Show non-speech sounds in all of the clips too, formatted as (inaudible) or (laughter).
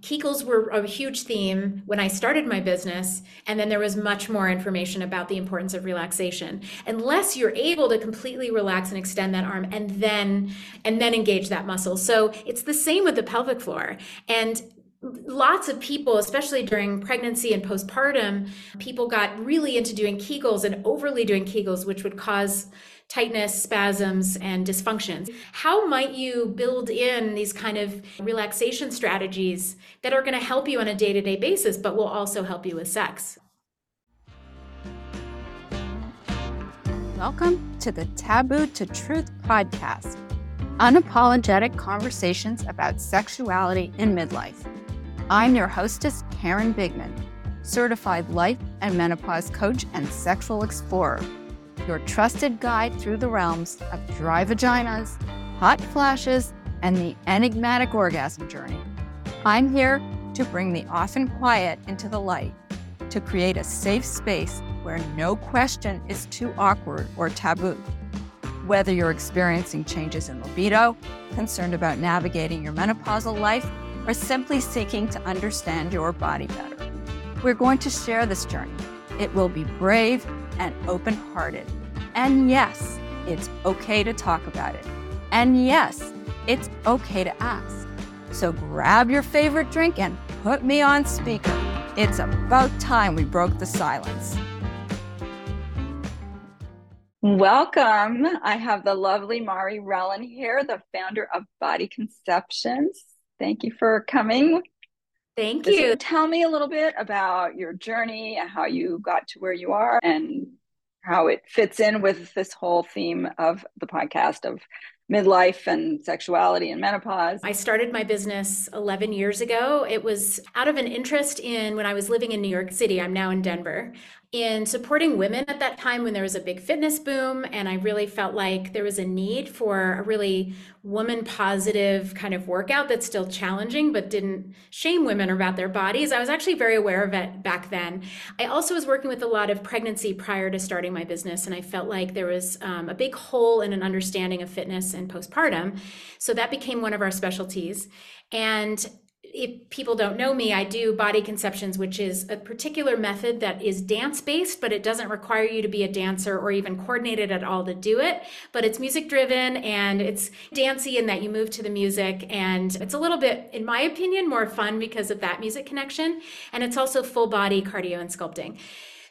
Kegels were a huge theme when I started my business, and then there was much more information about the importance of relaxation. Unless you're able to completely relax and extend that arm and then and then engage that muscle. So it's the same with the pelvic floor. And lots of people, especially during pregnancy and postpartum, people got really into doing Kegels and overly doing Kegels, which would cause tightness, spasms, and dysfunctions. How might you build in these kind of relaxation strategies that are going to help you on a day to day basis, but will also help you with sex? Welcome to the Taboo to Truth podcast unapologetic conversations about sexuality in midlife. I'm your hostess, Karen Bigman, certified life and menopause coach and sexual explorer your trusted guide through the realms of dry vaginas, hot flashes, and the enigmatic orgasm journey. I'm here to bring the often quiet into the light, to create a safe space where no question is too awkward or taboo. Whether you're experiencing changes in libido, concerned about navigating your menopausal life, or simply seeking to understand your body better, we're going to share this journey. It will be brave and open hearted. And yes, it's okay to talk about it. And yes, it's okay to ask. So grab your favorite drink and put me on speaker. It's about time we broke the silence. Welcome. I have the lovely Mahri Rellin here, the founder of Body Conceptions. Thank you for coming. Thank you. tell me a little bit about your journey and how you got to where you are and how it fits in with this whole theme of the podcast of midlife and sexuality and menopause. I started my business 11 years ago. It was out of an interest in when I was living in New York City. I'm now in Denver in supporting women at that time when there was a big fitness boom. And I really felt like there was a need for a really woman positive kind of workout that's still challenging, but didn't shame women about their bodies. I was actually very aware of it back then. I also was working with a lot of pregnancy prior to starting my business. And I felt like there was um, a big hole in an understanding of fitness and postpartum. So that became one of our specialties. And if people don't know me, I do body conceptions, which is a particular method that is dance based, but it doesn't require you to be a dancer or even coordinated at all to do it. But it's music driven and it's dancey in that you move to the music. And it's a little bit, in my opinion, more fun because of that music connection. And it's also full body cardio and sculpting.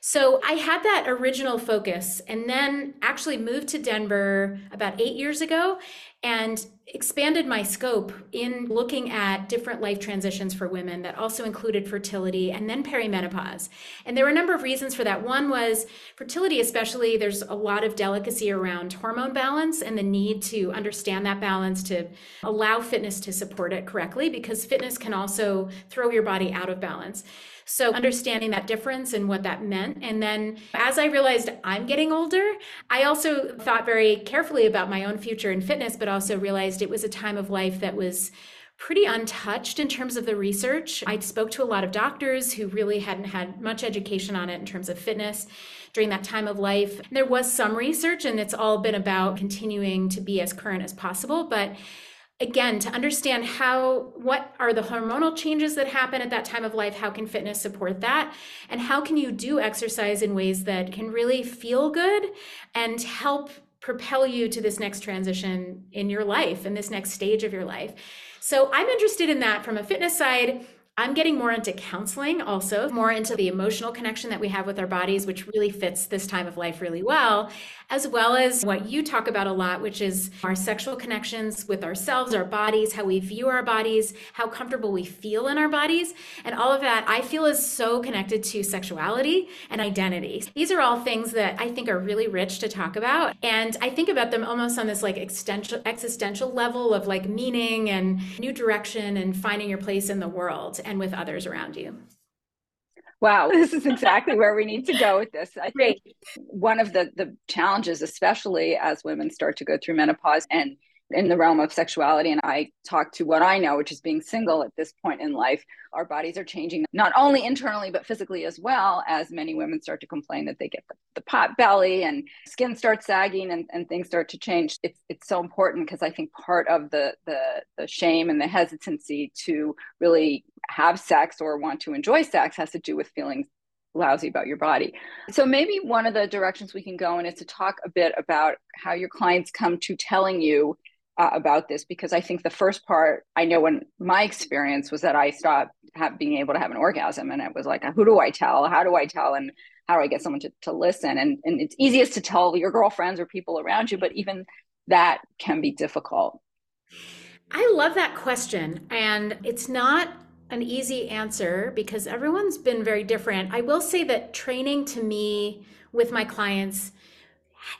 So I had that original focus and then actually moved to Denver about eight years ago and expanded my scope in looking at different life transitions for women that also included fertility and then perimenopause. And there were a number of reasons for that. One was fertility, especially, there's a lot of delicacy around hormone balance and the need to understand that balance to allow fitness to support it correctly because fitness can also throw your body out of balance. So understanding that difference and what that meant. And then as I realized I'm getting older, I also thought very carefully about my own future in fitness, but also realized it was a time of life that was pretty untouched in terms of the research. I spoke to a lot of doctors who really hadn't had much education on it in terms of fitness during that time of life. There was some research, and it's all been about continuing to be as current as possible. But again to understand how what are the hormonal changes that happen at that time of life how can fitness support that and how can you do exercise in ways that can really feel good and help propel you to this next transition in your life and this next stage of your life. So i'm interested in that from a fitness side I'm getting more into counseling also, more into the emotional connection that we have with our bodies, which really fits this time of life really well as well as what you talk about a lot, which is our sexual connections with ourselves, our bodies, how we view our bodies, how comfortable we feel in our bodies. And all of that I feel is so connected to sexuality and identity. These are all things that I think are really rich to talk about. And I think about them almost on this like existential, existential level of like meaning and new direction and finding your place in the world and with others around you. Wow, (laughs) this is exactly where we need to go with this. I think one of the the challenges, especially as women start to go through menopause and in the realm of sexuality and I talk to what I know, which is being single at this point in life, our bodies are changing not only internally but physically as well as many women start to complain that they get the, the pot belly and skin starts sagging and, and things start to change. It's it's so important because I think part of the the the shame and the hesitancy to really have sex or want to enjoy sex has to do with feeling lousy about your body. So maybe one of the directions we can go in is to talk a bit about how your clients come to telling you uh, about this because I think the first part I know when my experience was that I stopped have, being able to have an orgasm and it was like who do I tell how do I tell and how do I get someone to, to listen and and it's easiest to tell your girlfriends or people around you but even that can be difficult. I love that question and it's not an easy answer because everyone's been very different. I will say that training to me with my clients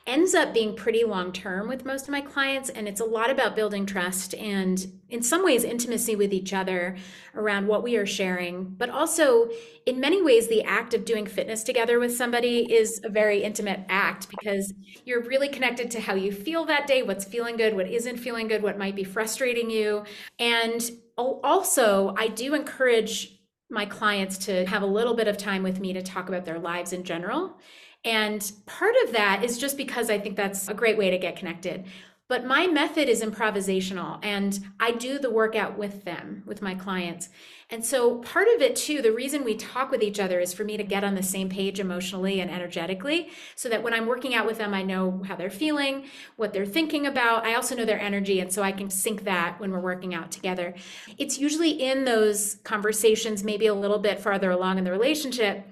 ends up being pretty long term with most of my clients and it's a lot about building trust and in some ways intimacy with each other around what we are sharing. But also in many ways the act of doing fitness together with somebody is a very intimate act because you're really connected to how you feel that day what's feeling good what isn't feeling good what might be frustrating you. And also i do encourage my clients to have a little bit of time with me to talk about their lives in general and part of that is just because I think that's a great way to get connected. But my method is improvisational and I do the workout with them, with my clients. And so part of it too, the reason we talk with each other is for me to get on the same page emotionally and energetically so that when I'm working out with them, I know how they're feeling, what they're thinking about. I also know their energy. And so I can sync that when we're working out together. It's usually in those conversations, maybe a little bit farther along in the relationship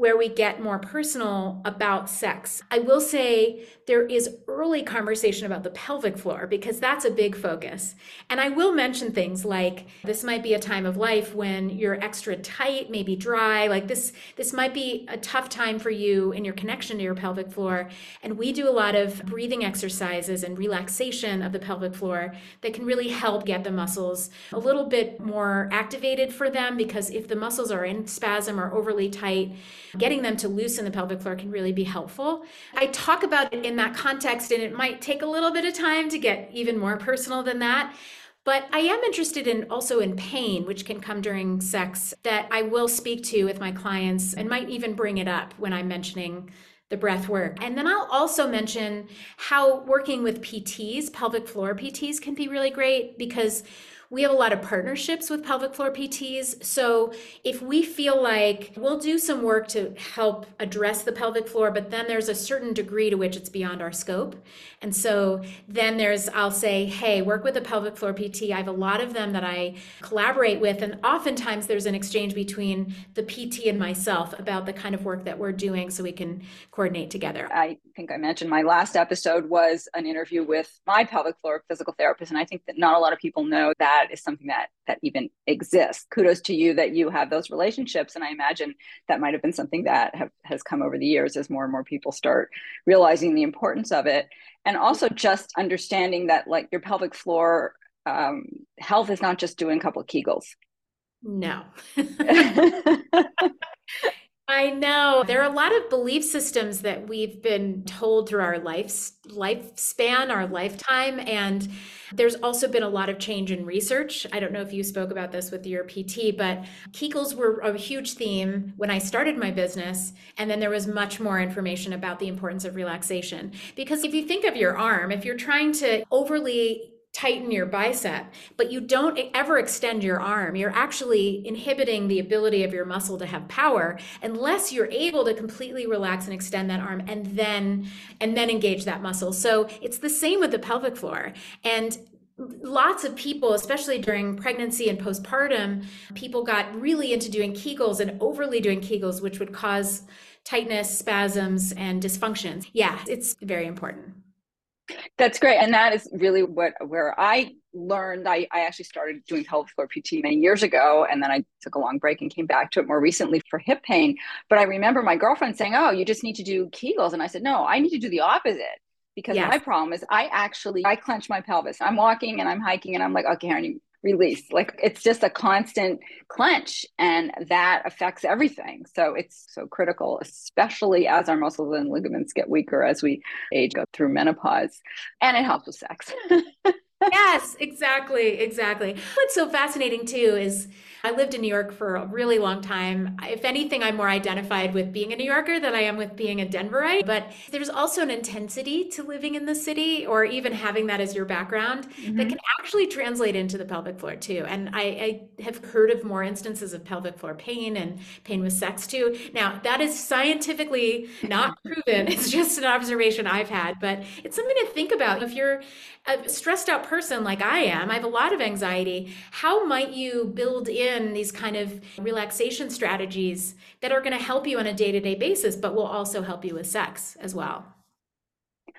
where we get more personal about sex. I will say there is early conversation about the pelvic floor because that's a big focus. And I will mention things like this might be a time of life when you're extra tight, maybe dry, like this this might be a tough time for you in your connection to your pelvic floor. And we do a lot of breathing exercises and relaxation of the pelvic floor that can really help get the muscles a little bit more activated for them because if the muscles are in spasm or overly tight, getting them to loosen the pelvic floor can really be helpful. I talk about it in that context, and it might take a little bit of time to get even more personal than that. But I am interested in also in pain, which can come during sex, that I will speak to with my clients and might even bring it up when I'm mentioning the breath work. And then I'll also mention how working with PTs, pelvic floor PTs, can be really great because we have a lot of partnerships with pelvic floor PTs. So if we feel like we'll do some work to help address the pelvic floor, but then there's a certain degree to which it's beyond our scope. And so then there's, I'll say, hey, work with a pelvic floor PT. I have a lot of them that I collaborate with. And oftentimes there's an exchange between the PT and myself about the kind of work that we're doing so we can coordinate together. I think I mentioned my last episode was an interview with my pelvic floor physical therapist. And I think that not a lot of people know that that is something that that even exists. Kudos to you that you have those relationships. And i imagine that might have been something that have, has come over the years as more and more people start realizing the importance of it. And also just understanding that like your pelvic floor um, health is not just doing a couple of kegels. No (laughs) (laughs) (laughs) I know. There are a lot of belief systems that we've been told through our life, lifespan, our lifetime. And there's also been a lot of change in research. I don't know if you spoke about this with your PT, but Kegels were a huge theme when I started my business. And then there was much more information about the importance of relaxation. Because if you think of your arm, if you're trying to overly tighten your bicep, but you don't ever extend your arm, you're actually inhibiting the ability of your muscle to have power unless you're able to completely relax and extend that arm and then and then engage that muscle. So it's the same with the pelvic floor. And lots of people, especially during pregnancy and postpartum, people got really into doing Kegels and overly doing Kegels, which would cause tightness, spasms, and dysfunctions. Yeah, it's very important. That's great. And that is really what where I learned. I, I actually started doing pelvic floor PT many years ago. And then I took a long break and came back to it more recently for hip pain. But I remember my girlfriend saying, Oh, you just need to do Kegels. And I said, No, I need to do the opposite because yes. my problem is I actually I clench my pelvis. I'm walking and I'm hiking and I'm like, okay, Karen, release. Like it's just a constant clench, and that affects everything. So it's so critical, especially as our muscles and ligaments get weaker as we age, go through menopause, and it helps with sex. (laughs) yes, exactly, exactly. What's so fascinating too is I lived in New York for a really long time. If anything, I'm more identified with being a New Yorker than I am with being a Denverite. But there's also an intensity to living in the city or even having that as your background mm-hmm. that can actually translate into the pelvic floor too. And I, I have heard of more instances of pelvic floor pain and pain with sex too. Now, that is scientifically not (laughs) proven. It's just an observation I've had, but it's something to think about. If you're a stressed out person like I am, I have a lot of anxiety. How might you build in these kind of relaxation strategies that are going to help you on a day to day basis, but will also help you with sex as well?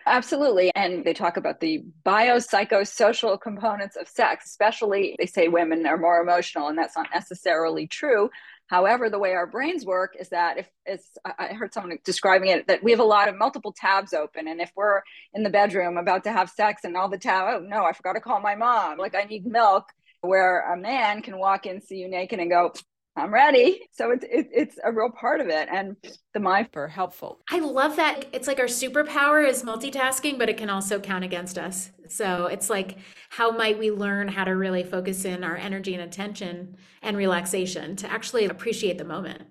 Absolutely. And they talk about the biopsychosocial components of sex, especially they say women are more emotional, and that's not necessarily true. However, the way our brains work is that if it's, I heard someone describing it, that we have a lot of multiple tabs open. And if we're in the bedroom about to have sex and all the tab, oh no, I forgot to call my mom, like I need milk, where a man can walk in, see you naked and go, I'm ready. So it's it, it's a real part of it, and the mind for helpful. I love that. It's like our superpower is multitasking, but it can also count against us. So it's like, how might we learn how to really focus in our energy and attention and relaxation to actually appreciate the moment?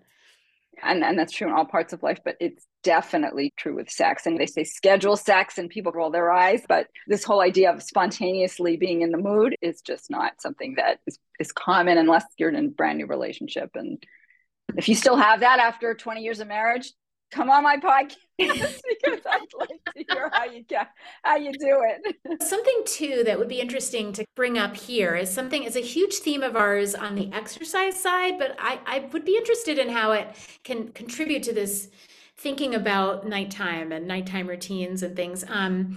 And and that's true in all parts of life, but it's definitely true with sex. And they say schedule sex and people roll their eyes. But this whole idea of spontaneously being in the mood is just not something that is, is common unless you're in a brand new relationship. And if you still have that after 20 years of marriage, come on my podcast (laughs) because I'd like to hear how you get how you do it. (laughs) Something too that would be interesting to bring up here is something is a huge theme of ours on the exercise side, but I, I would be interested in how it can contribute to this thinking about nighttime and nighttime routines and things. Um,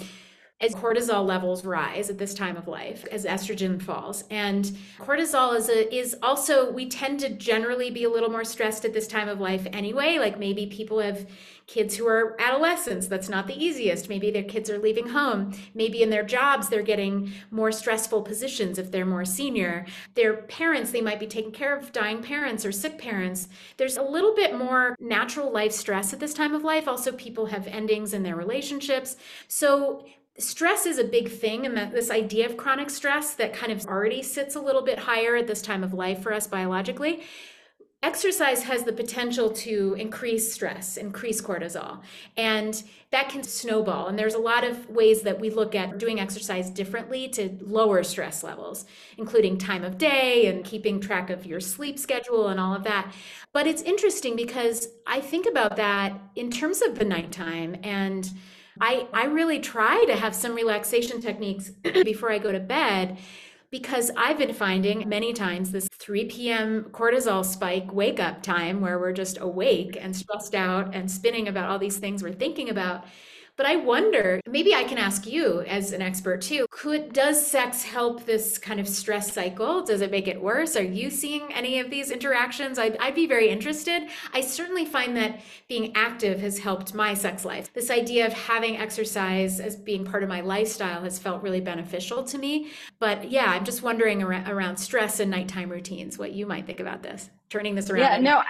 as cortisol levels rise at this time of life as estrogen falls. And cortisol is a, is also we tend to generally be a little more stressed at this time of life anyway. Like maybe people have kids who are adolescents. That's not the easiest. Maybe their kids are leaving home. Maybe in their jobs they're getting more stressful positions if they're more senior. Their parents they might be taking care of dying parents or sick parents. There's a little bit more natural life stress at this time of life. Also people have endings in their relationships. So stress is a big thing and that this idea of chronic stress that kind of already sits a little bit higher at this time of life for us biologically exercise has the potential to increase stress increase cortisol and that can snowball. And there's a lot of ways that we look at doing exercise differently to lower stress levels including time of day and keeping track of your sleep schedule and all of that. But it's interesting because i think about that in terms of the nighttime and I, I really try to have some relaxation techniques (clears throat) before I go to bed because I've been finding many times this 3 p.m. cortisol spike wake up time where we're just awake and stressed out and spinning about all these things we're thinking about but I wonder, maybe I can ask you as an expert too, could does sex help this kind of stress cycle? Does it make it worse? Are you seeing any of these interactions? I'd, I'd be very interested. I certainly find that being active has helped my sex life. This idea of having exercise as being part of my lifestyle has felt really beneficial to me. But yeah, I'm just wondering around, around stress and nighttime routines, what you might think about this, turning this around. Yeah, no,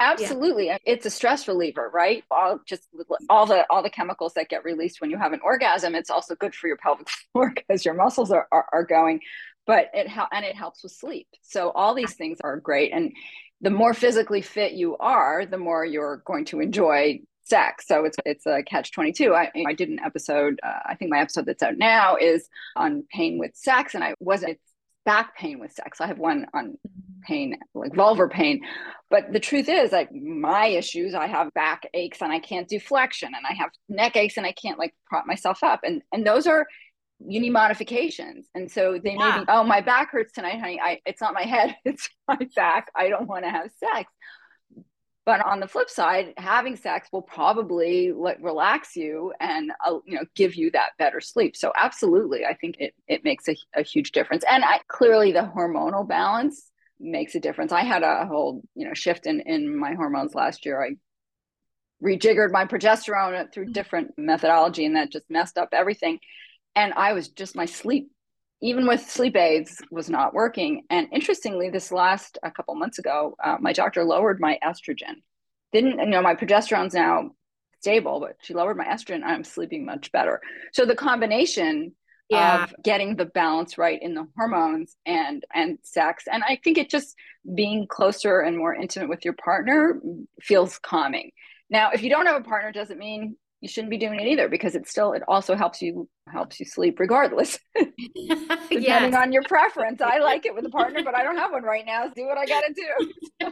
Absolutely. Yeah. It's a stress reliever, right? All just all the all the chemicals that get released when you have an orgasm, it's also good for your pelvic (laughs) floor because your muscles are, are, are going, but it and it helps with sleep. So all these things are great. And the more physically fit you are, the more you're going to enjoy sex. So it's it's a catch 22. I, I did an episode, uh, I think my episode that's out now is on pain with sex. And I wasn't back pain with sex. I have one on mm-hmm. pain, like vulvar pain. But the truth is, like my issues, I have back aches and I can't do flexion, and I have neck aches and I can't like prop myself up, and and those are you need modifications. And so they yeah. may be, oh, my back hurts tonight, honey. I it's not my head, (laughs) it's my back. I don't want to have sex. But on the flip side, having sex will probably let, relax you and uh, you know give you that better sleep. So absolutely, I think it it makes a, a huge difference. And I, clearly, the hormonal balance makes a difference. I had a whole you know shift in in my hormones last year. I rejiggered my progesterone through different methodology, and that just messed up everything. And I was just my sleep even with sleep aids was not working. And interestingly this last a couple months ago uh, my doctor lowered my estrogen. Didn't you know my progesterone's now stable but she lowered my estrogen. I'm sleeping much better. So the combination yeah. of getting the balance right in the hormones and and sex and i think it just being closer and more intimate with your partner feels calming. Now if you don't have a partner doesn't mean you shouldn't be doing it either because it still it also helps you helps you sleep regardless. (laughs) (laughs) Depending yes. on your preference. I like it with a partner but i don't have one right now. So do what i gotta do. (laughs)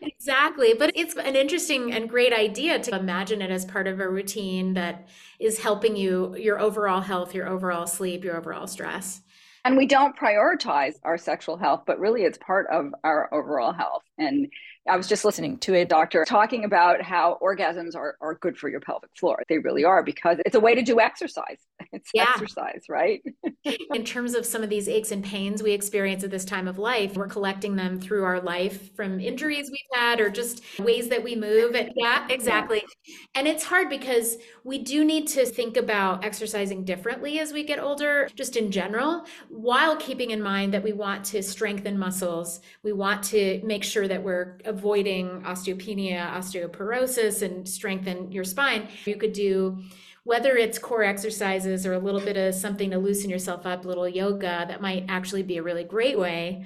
Exactly. But it's an interesting and great idea to imagine it as part of a routine that is helping you your overall health your overall sleep your overall stress. And we don't prioritize our sexual health but really it's part of our overall health. And I was just listening to a doctor talking about how orgasms are, are good for your pelvic floor. They really are because it's a way to do exercise. (laughs) It's yeah. exercise, right? (laughs) In terms of some of these aches and pains we experience at this time of life, we're collecting them through our life from injuries we've had or just ways that we move. And yeah, exactly. Yeah. And it's hard because we do need to think about exercising differently as we get older, just in general, while keeping in mind that we want to strengthen muscles. We want to make sure that we're avoiding osteopenia, osteoporosis, and strengthen your spine. You could do whether it's core exercises or a little bit of something to loosen yourself up, little yoga, that might actually be a really great way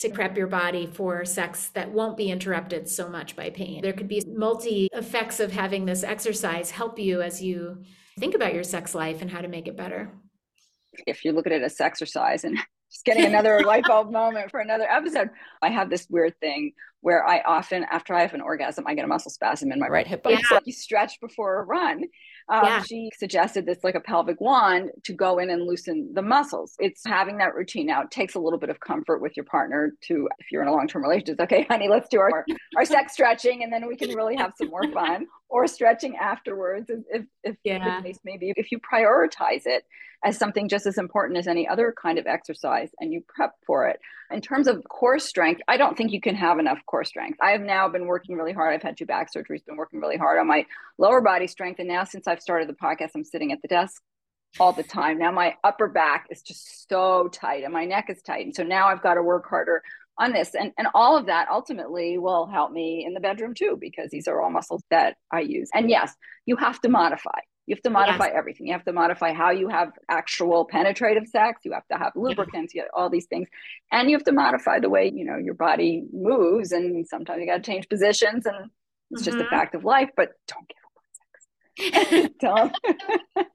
to prep your body for sex that won't be interrupted so much by pain. There could be multi effects of having this exercise help you as you think about your sex life and how to make it better. If you look at it as exercise and just getting another (laughs) light bulb moment for another episode. I have this weird thing where I often, after I have an orgasm, I get a muscle spasm in my right hip. But yeah. it's like you stretch before a run. Um, yeah. She suggested this like a pelvic wand to go in and loosen the muscles. It's having that routine. Now, it takes a little bit of comfort with your partner to, if you're in a long term relationship, okay, honey, let's do our, our sex stretching and then we can really have some more fun or stretching afterwards if, if yeah. the case maybe. If you prioritize it as something just as important as any other kind of exercise and you prep for it. In terms of core strength, I don't think you can have enough core strength. I have now been working really hard. I've had two back surgeries, been working really hard on my lower body strength. And now, since I've started the podcast, I'm sitting at the desk all the time. Now, my upper back is just so tight and my neck is tight. And so now I've got to work harder on this. And, and all of that ultimately will help me in the bedroom too, because these are all muscles that I use. And yes, you have to modify. You have to modify yes. everything. You have to modify how you have actual penetrative sex. You have to have lubricants, you all these things. And you have to modify the way, you know, your body moves. And sometimes you got to change positions. And it's mm-hmm. just a mm-hmm. fact of life, but don't give up on sex. (laughs) don't. (laughs)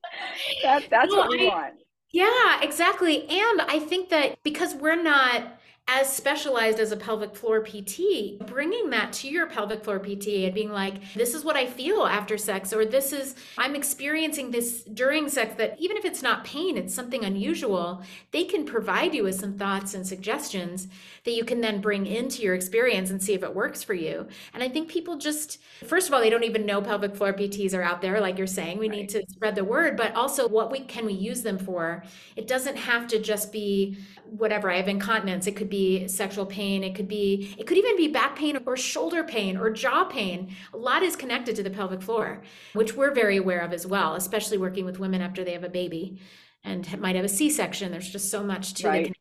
that, that's what we I, want. Yeah, exactly. And I think that because we're not as specialized as a pelvic floor PT, bringing that to your pelvic floor PT and being like, this is what I feel after sex, or this is, I'm experiencing this during sex, that even if it's not pain, it's something unusual, they can provide you with some thoughts and suggestions that you can then bring into your experience and see if it works for you. And I think people just, first of all, they don't even know pelvic floor PTs are out there. Like you're saying, we right. need to spread the word, but also what we can we use them for? It doesn't have to just be whatever I have incontinence. It could be sexual pain. It could be, it could even be back pain or shoulder pain or jaw pain. A lot is connected to the pelvic floor, which we're very aware of as well, especially working with women after they have a baby and might have a C-section. There's just so much to right.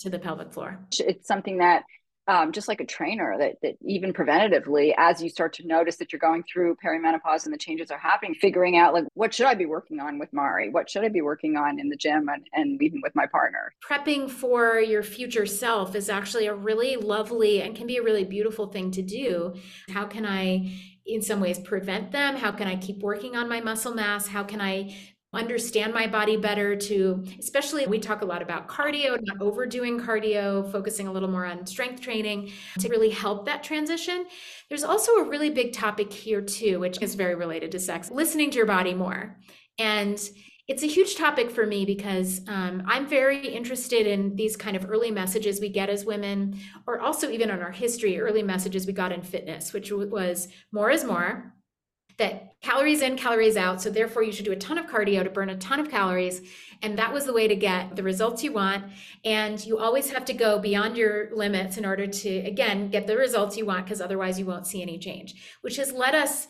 To the pelvic floor. It's something that um, just like a trainer that, that even preventatively as you start to notice that you're going through perimenopause and the changes are happening figuring out like what should i be working on with Mahri? What should i be working on in the gym and, and even with my partner? Prepping for your future self is actually a really lovely and can be a really beautiful thing to do. How can i in some ways prevent them? How can i keep working on my muscle mass? How can i understand my body better to especially we talk a lot about cardio not overdoing cardio focusing a little more on strength training to really help that transition. There's also a really big topic here too which is very related to sex listening to your body more. And it's a huge topic for me because um, I'm very interested in these kind of early messages we get as women, or also even in our history, early messages we got in fitness, which was more is more, that calories in, calories out. So therefore, you should do a ton of cardio to burn a ton of calories. And that was the way to get the results you want. And you always have to go beyond your limits in order to, again, get the results you want, because otherwise you won't see any change, which has led us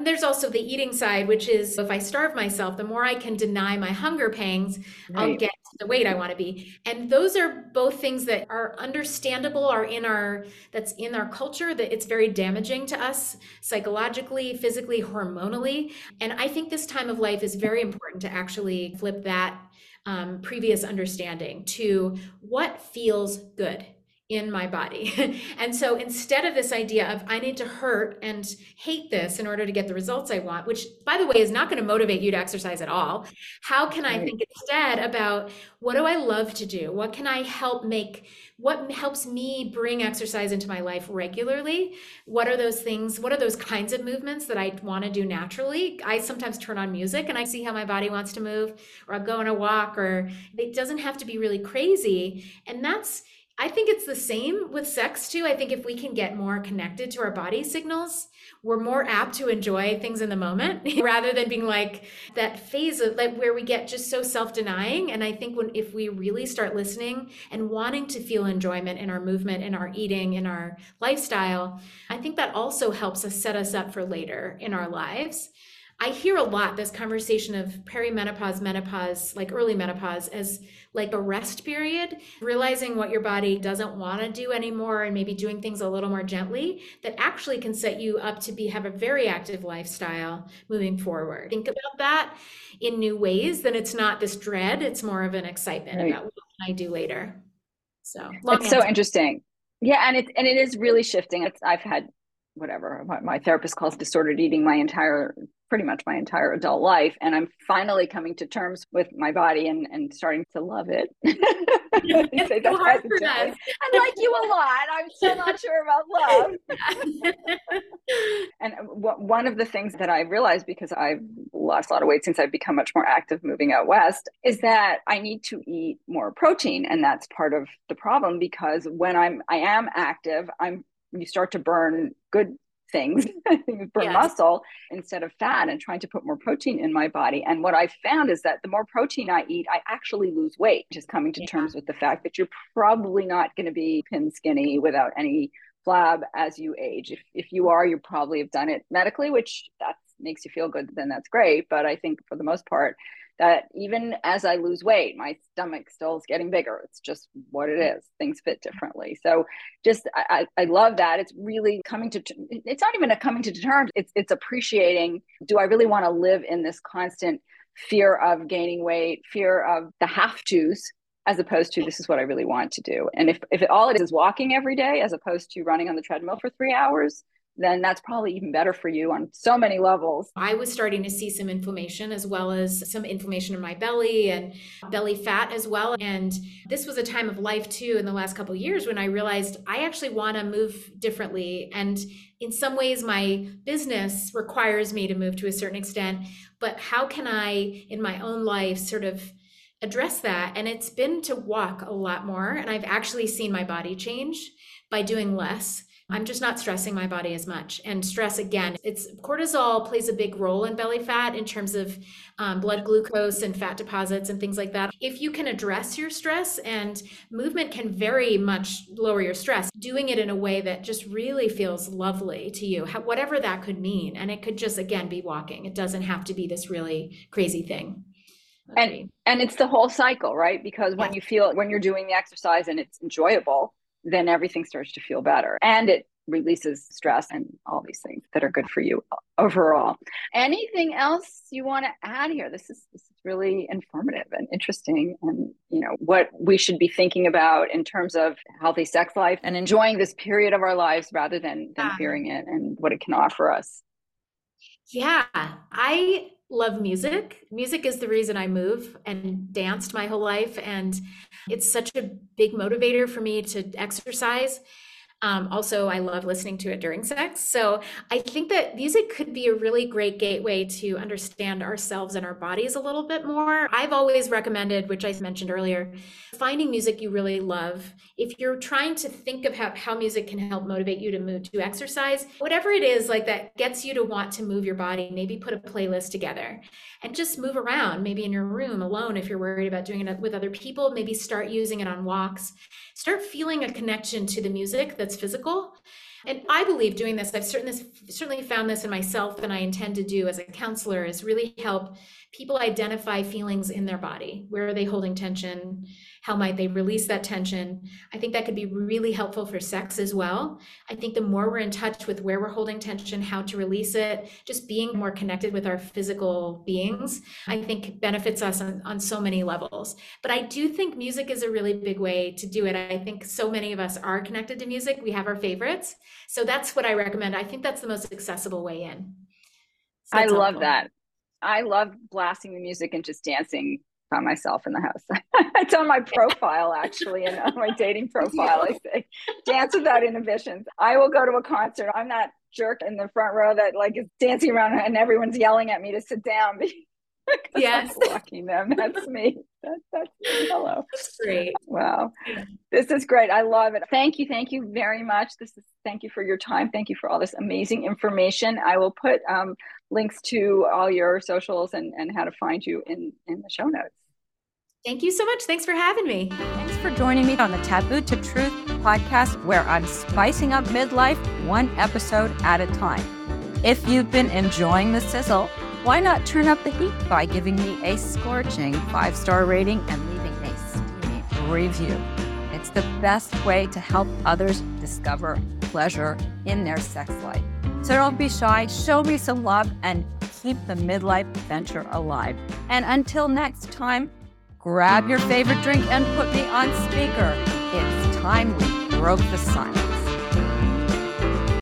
there's also the eating side, which is if I starve myself, the more I can deny my hunger pangs, right. I'll get the weight I want to be. And those are both things that are understandable, are in our that's in our culture, that it's very damaging to us psychologically, physically, hormonally. And I think this time of life is very important to actually flip that um, previous understanding to what feels good in my body. (laughs) and so instead of this idea of I need to hurt and hate this in order to get the results I want, which by the way is not going to motivate you to exercise at all, how can I think instead about what do I love to do? What can I help make what helps me bring exercise into my life regularly? What are those things? What are those kinds of movements that I want to do naturally? I sometimes turn on music and I see how my body wants to move or I'll go on a walk or it doesn't have to be really crazy. And that's I think it's the same with sex too. I think if we can get more connected to our body signals, we're more apt to enjoy things in the moment (laughs) rather than being like that phase of like where we get just so self-denying. And I think when if we really start listening and wanting to feel enjoyment in our movement, in our eating, in our lifestyle, I think that also helps us set us up for later in our lives. I hear a lot this conversation of perimenopause, menopause, like early menopause, as like a rest period, realizing what your body doesn't want to do anymore and maybe doing things a little more gently that actually can set you up to be have a very active lifestyle moving forward. Think about that in new ways, then it's not this dread, it's more of an excitement right. about what can I do later. So it's so interesting. Yeah, and it and it is really shifting. It's I've had whatever my therapist calls disordered eating my entire pretty much my entire adult life and i'm finally coming to terms with my body and, and starting to love it. (laughs) It's so hard for us. i like you a lot. I'm still not sure about (laughs) love. And one of the things that i realized because i've lost a lot of weight since i've become much more active moving out west is that i need to eat more protein and that's part of the problem because when i'm i am active i'm you start to burn good things, (laughs) burn yes. muscle instead of fat and trying to put more protein in my body. And what I found is that the more protein I eat, I actually lose weight, just coming to yeah. terms with the fact that you're probably not going to be pin skinny without any flab as you age. If, if you are, you probably have done it medically, which that makes you feel good, then that's great. But I think for the most part, that even as I lose weight, my stomach still is getting bigger. It's just what it is. Things fit differently. So just I, I love that. It's really coming to it's not even a coming to terms. It's it's appreciating, do I really want to live in this constant fear of gaining weight, fear of the have tos, as opposed to this is what I really want to do. And if if all it is is walking every day as opposed to running on the treadmill for three hours, then that's probably even better for you on so many levels. I was starting to see some inflammation as well as some inflammation in my belly and belly fat as well. And this was a time of life too in the last couple years when I realized I actually want to move differently. And in some ways, my business requires me to move to a certain extent. But how can I, in my own life, sort of address that? And it's been to walk a lot more. And I've actually seen my body change by doing less I'm just not stressing my body as much. And stress, again, it's cortisol plays a big role in belly fat in terms of um, blood glucose and fat deposits and things like that. If you can address your stress, and movement can very much lower your stress, doing it in a way that just really feels lovely to you, whatever that could mean. And it could just, again, be walking. It doesn't have to be this really crazy thing. And, and it's the whole cycle, right? Because when you feel, when you're doing the exercise and it's enjoyable, then everything starts to feel better and it releases stress and all these things that are good for you overall. Anything else you want to add here? This is this is really informative and interesting and you know what we should be thinking about in terms of healthy sex life and enjoying this period of our lives rather than than fearing it and what it can offer us. Yeah, I love music. Music is the reason I move and danced my whole life. And it's such a big motivator for me to exercise. Um, also, I love listening to it during sex. So I think that music could be a really great gateway to understand ourselves and our bodies a little bit more. I've always recommended, which I mentioned earlier, finding music you really love. If you're trying to think of how, how music can help motivate you to move to exercise, whatever it is like that gets you to want to move your body, maybe put a playlist together and just move around, maybe in your room alone if you're worried about doing it with other people, maybe start using it on walks. Start feeling a connection to the music that's physical. And I believe doing this, I've certainly certainly found this in myself, and I intend to do as a counselor is really help people identify feelings in their body. Where are they holding tension? How might they release that tension? I think that could be really helpful for sex as well. I think the more we're in touch with where we're holding tension, how to release it, just being more connected with our physical beings, I think benefits us on, on so many levels. But I do think music is a really big way to do it. I think so many of us are connected to music. We have our favorites. So that's what I recommend. I think that's the most accessible way in. So I love helpful. that. I love blasting the music and just dancing by myself in the house. (laughs) it's on my profile actually, and on my dating (laughs) profile. I say, dance without inhibitions. I will go to a concert. I'm that jerk in the front row that like is dancing around and everyone's yelling at me to sit down. (laughs) yes, I'm blocking them. That's me. That, that's me. Hello. That's great. Wow, this is great. I love it. Thank you. Thank you very much. This is thank you for your time. Thank you for all this amazing information. I will put um, links to all your socials and, and how to find you in, in the show notes. Thank you so much. Thanks for having me. Thanks for joining me on the Taboo to Truth podcast, where I'm spicing up midlife one episode at a time. If you've been enjoying the sizzle, why not turn up the heat by giving me a scorching five star rating and leaving a steamy review? It's the best way to help others discover pleasure in their sex life. So don't be shy, show me some love, and keep the midlife adventure alive. And until next time, grab your favorite drink and put me on speaker. It's time we broke the sun.